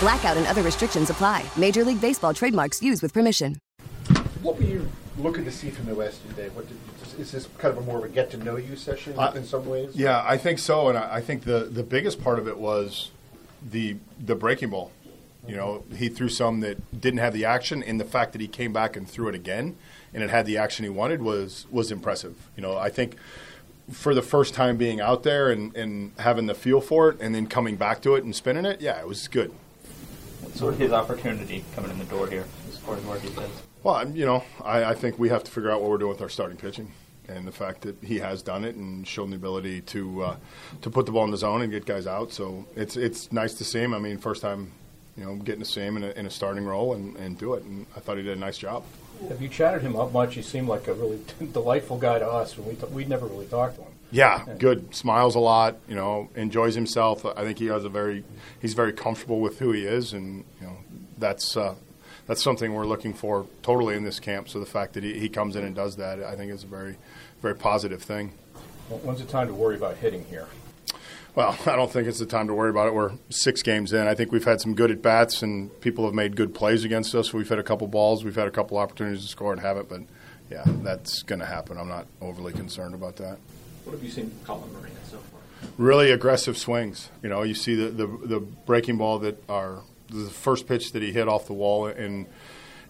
Blackout and other restrictions apply. Major League Baseball trademarks used with permission. What were you looking to see from the West today? What did, is this kind of a more of a get to know you session Uh, in some ways? Yeah, I think so, and I I think the the biggest part of it was the the breaking ball. You know, he threw some that didn't have the action, and the fact that he came back and threw it again, and it had the action he wanted was was impressive. You know, I think for the first time being out there and, and having the feel for it, and then coming back to it and spinning it, yeah, it was good. Sort of his opportunity coming in the door here as far as where he says. Well, you know, I, I think we have to figure out what we're doing with our starting pitching, and the fact that he has done it and shown the ability to uh, to put the ball in the zone and get guys out. So it's it's nice to see him. I mean, first time, you know, getting to see him in a, in a starting role and, and do it, and I thought he did a nice job. Have you chatted him up much? He seemed like a really delightful guy to us. When we t- we'd never really talked to him. Yeah, good. Smiles a lot. You know, enjoys himself. I think he has a very he's very comfortable with who he is, and you know that's uh, that's something we're looking for totally in this camp. So the fact that he, he comes in and does that, I think, is a very very positive thing. Well, When's the time to worry about hitting here? Well, I don't think it's the time to worry about it. We're six games in. I think we've had some good at bats, and people have made good plays against us. We've had a couple balls, we've had a couple opportunities to score and haven't, but yeah, that's going to happen. I'm not overly concerned about that. What have you seen from Colin Moran so far? Really aggressive swings. You know, you see the the, the breaking ball that are the first pitch that he hit off the wall in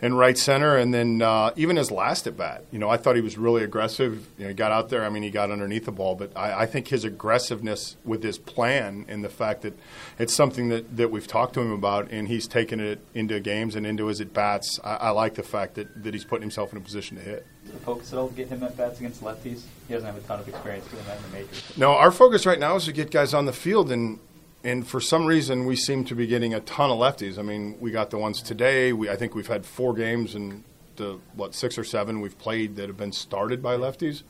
in right center, and then uh, even his last at bat. You know, I thought he was really aggressive. You know, he got out there. I mean, he got underneath the ball, but I, I think his aggressiveness with his plan and the fact that it's something that, that we've talked to him about, and he's taken it into games and into his at bats. I, I like the fact that, that he's putting himself in a position to hit. Is the focus at all to get him at bats against lefties? He doesn't have a ton of experience doing that in the majors. No, our focus right now is to get guys on the field, and and for some reason we seem to be getting a ton of lefties. I mean, we got the ones today. We I think we've had four games and the what six or seven we've played that have been started by lefties,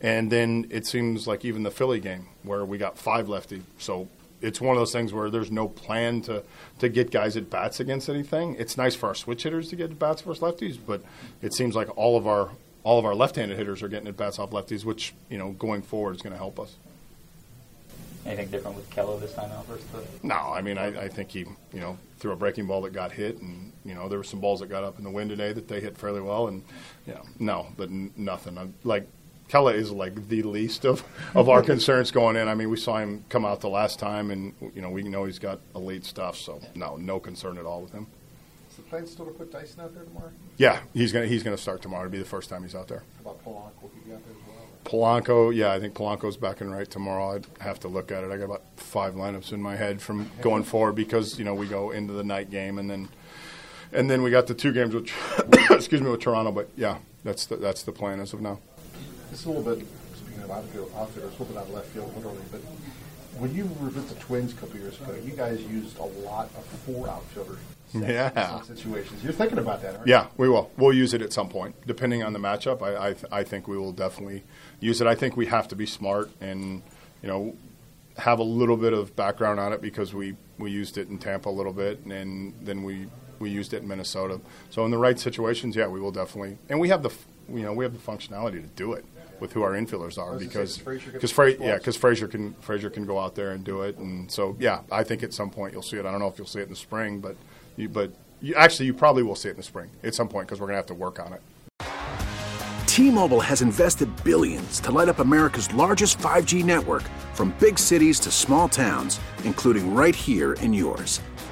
and then it seems like even the Philly game where we got five lefty. So it's one of those things where there's no plan to to get guys at bats against anything. It's nice for our switch hitters to get at bats versus lefties, but it seems like all of our all of our left-handed hitters are getting at bats off lefties, which you know going forward is going to help us. Anything different with Keller this time out versus the No, I mean, I, I think he, you know, threw a breaking ball that got hit, and you know, there were some balls that got up in the wind today that they hit fairly well, and you know, no, but n- nothing. I'm, like Keller is like the least of, of our concerns going in. I mean, we saw him come out the last time, and you know, we know he's got elite stuff, so no, no concern at all with him. The plan still to put Dyson out there tomorrow? Yeah, he's gonna he's gonna start tomorrow. It'll be the first time he's out there. How about Polanco? Will he be out there as well? Polanco, yeah, I think Polanco's back and right tomorrow. I'd have to look at it. I got about five lineups in my head from going forward because you know we go into the night game and then and then we got the two games with excuse me with Toronto. But yeah, that's the, that's the plan as of now. It's a little bit, speaking of outfield, outfielders, a little bit out of left field, literally, but when you were with the Twins a couple years ago, you guys used a lot of four outfielders. Yeah. situations. You're thinking about that, aren't you? Yeah, we will. We'll use it at some point, depending on the matchup. I I, th- I think we will definitely use it. I think we have to be smart and you know have a little bit of background on it because we, we used it in Tampa a little bit, and then we, we used it in Minnesota. So in the right situations, yeah, we will definitely. And we have the f- you know we have the functionality to do it with who our infielders are because say, because the Fra- yeah because Frazier can Frazier can go out there and do it, and so yeah, I think at some point you'll see it. I don't know if you'll see it in the spring, but you, but you, actually you probably will see it in the spring at some point because we're gonna have to work on it. T-Mobile has invested billions to light up America's largest 5G network from big cities to small towns, including right here in yours.